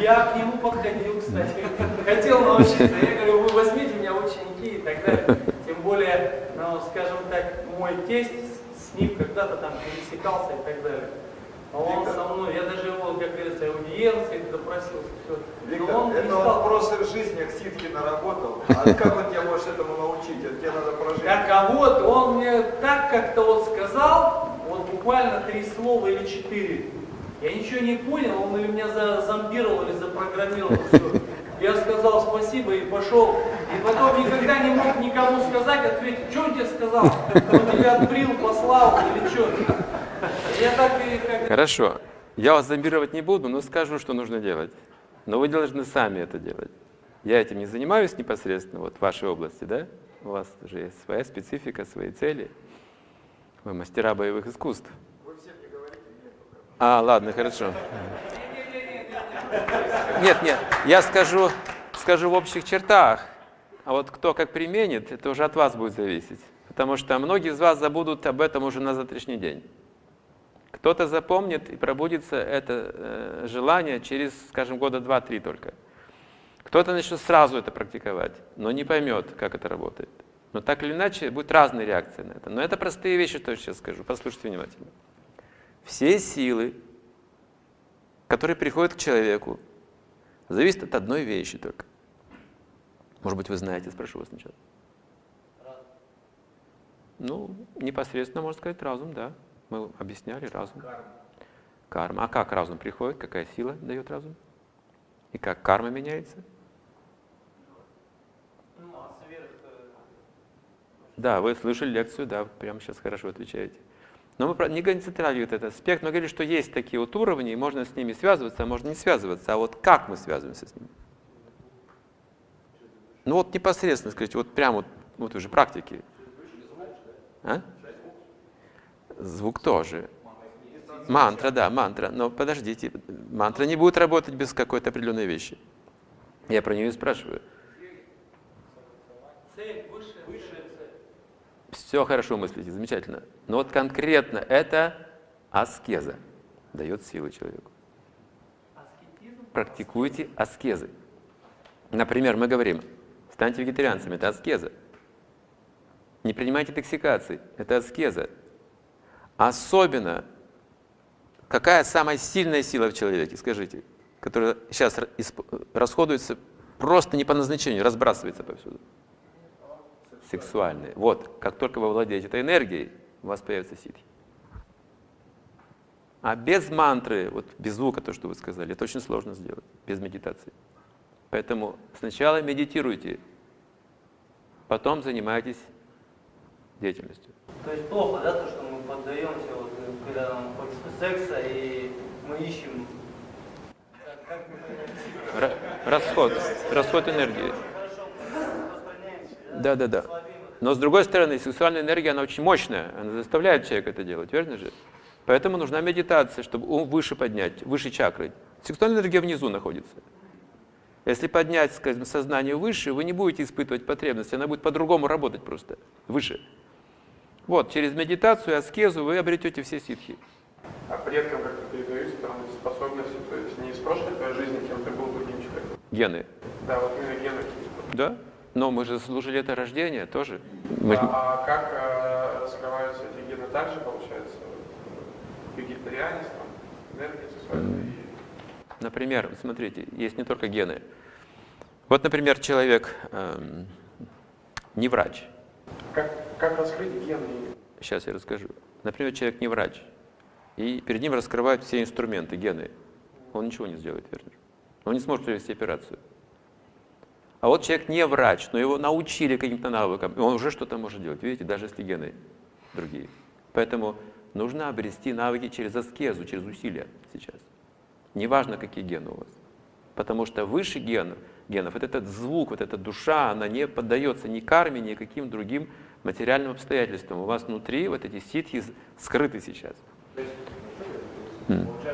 Я к нему подходил, кстати, хотел научиться. Я говорю, вы возьмите меня ученики и так далее. Тем более, ну, скажем так, мой тесть с ним когда-то там пересекался и так далее. А он Виктор. со мной, я даже его, как говорится, аудиенции допросился, все. Виктор, Но он это он стал. в прошлых жизнях ситки наработал. А как он тебя может этому научить? Это тебе надо прожить. Как, а вот он мне так как-то вот сказал, вот буквально три слова или четыре. Я ничего не понял, он или меня зомбировал, или запрограммировал. Я сказал спасибо и пошел. И потом никогда не мог никому сказать, ответить, что он тебе сказал? Он тебя отбрил, послал или что? Я так и как Хорошо. Я вас зомбировать не буду, но скажу, что нужно делать. Но вы должны сами это делать. Я этим не занимаюсь непосредственно, вот в вашей области, да? У вас уже есть своя специфика, свои цели. Вы мастера боевых искусств. А, ладно, хорошо. Нет, нет, я скажу, скажу в общих чертах. А вот кто как применит, это уже от вас будет зависеть. Потому что многие из вас забудут об этом уже на завтрашний день. Кто-то запомнит и пробудится это э, желание через, скажем, года два-три только. Кто-то начнет сразу это практиковать, но не поймет, как это работает. Но так или иначе, будет разные реакции на это. Но это простые вещи, что я сейчас скажу. Послушайте внимательно. Все силы, которые приходят к человеку, зависят от одной вещи только. Может быть, вы знаете, спрошу вас сначала. Ну, непосредственно, можно сказать, разум, да. Мы объясняли разум. Карма. А как разум приходит? Какая сила дает разум? И как карма меняется? Ну, а сверх, э, Да, вы слышали лекцию, да, прямо сейчас хорошо отвечаете. Но мы не концентрировали этот аспект, мы говорили, что есть такие вот уровни, и можно с ними связываться, а можно не связываться. А вот как мы связываемся с ними? Ну вот непосредственно, скажите, вот прямо вот, вот уже практики. А? Звук тоже. Мантра, да, мантра. Но подождите, мантра не будет работать без какой-то определенной вещи. Я про нее и спрашиваю. цель. Все хорошо мыслите, замечательно. Но вот конкретно это аскеза дает силы человеку. Практикуйте аскезы. Например, мы говорим, станьте вегетарианцами, это аскеза. Не принимайте токсикации, это аскеза. Особенно, какая самая сильная сила в человеке, скажите, которая сейчас расходуется просто не по назначению, разбрасывается повсюду. Сексуальная. Вот, как только вы владеете этой энергией, у вас появятся ситхи. А без мантры, вот без звука, то, что вы сказали, это очень сложно сделать, без медитации. Поэтому сначала медитируйте, потом занимайтесь деятельностью. То есть плохо, да, то, что мы поддаемся, вот, когда нам хочется секса, и мы ищем, Расход, расход энергии. Да? Да, да. Но с другой стороны, сексуальная энергия, она очень мощная, она заставляет человека это делать, верно же? Поэтому нужна медитация, чтобы ум выше поднять, выше чакры. Сексуальная энергия внизу находится. Если поднять, скажем, сознание выше, вы не будете испытывать потребность, она будет по-другому работать просто, выше. Вот, через медитацию и аскезу вы обретете все ситхи. А предкам как-то передаются там способности, то есть не из прошлой твоей жизни, кем ты был другим человеком. Гены. Да, вот именно гены. Да? Но мы же служили это рождение тоже. Мы А, а как э, раскрываются эти гены также, получается, вегетарианец, там, энергия сексуальная и Например, смотрите, есть не только гены. Вот, например, человек эм, не врач. Как, как раскрыть гены? Сейчас я расскажу. Например, человек не врач. И перед ним раскрывают все инструменты, гены. Он ничего не сделает, верно? Он не сможет провести операцию. А вот человек не врач, но его научили каким-то навыкам, и он уже что-то может делать, видите, даже если гены другие. Поэтому нужно обрести навыки через аскезу, через усилия сейчас. Неважно, какие гены у вас. Потому что выше генов, генов вот этот звук, вот эта душа, она не поддается ни карме, ни каким другим материальным обстоятельствам. У вас внутри вот эти ситхи скрыты сейчас.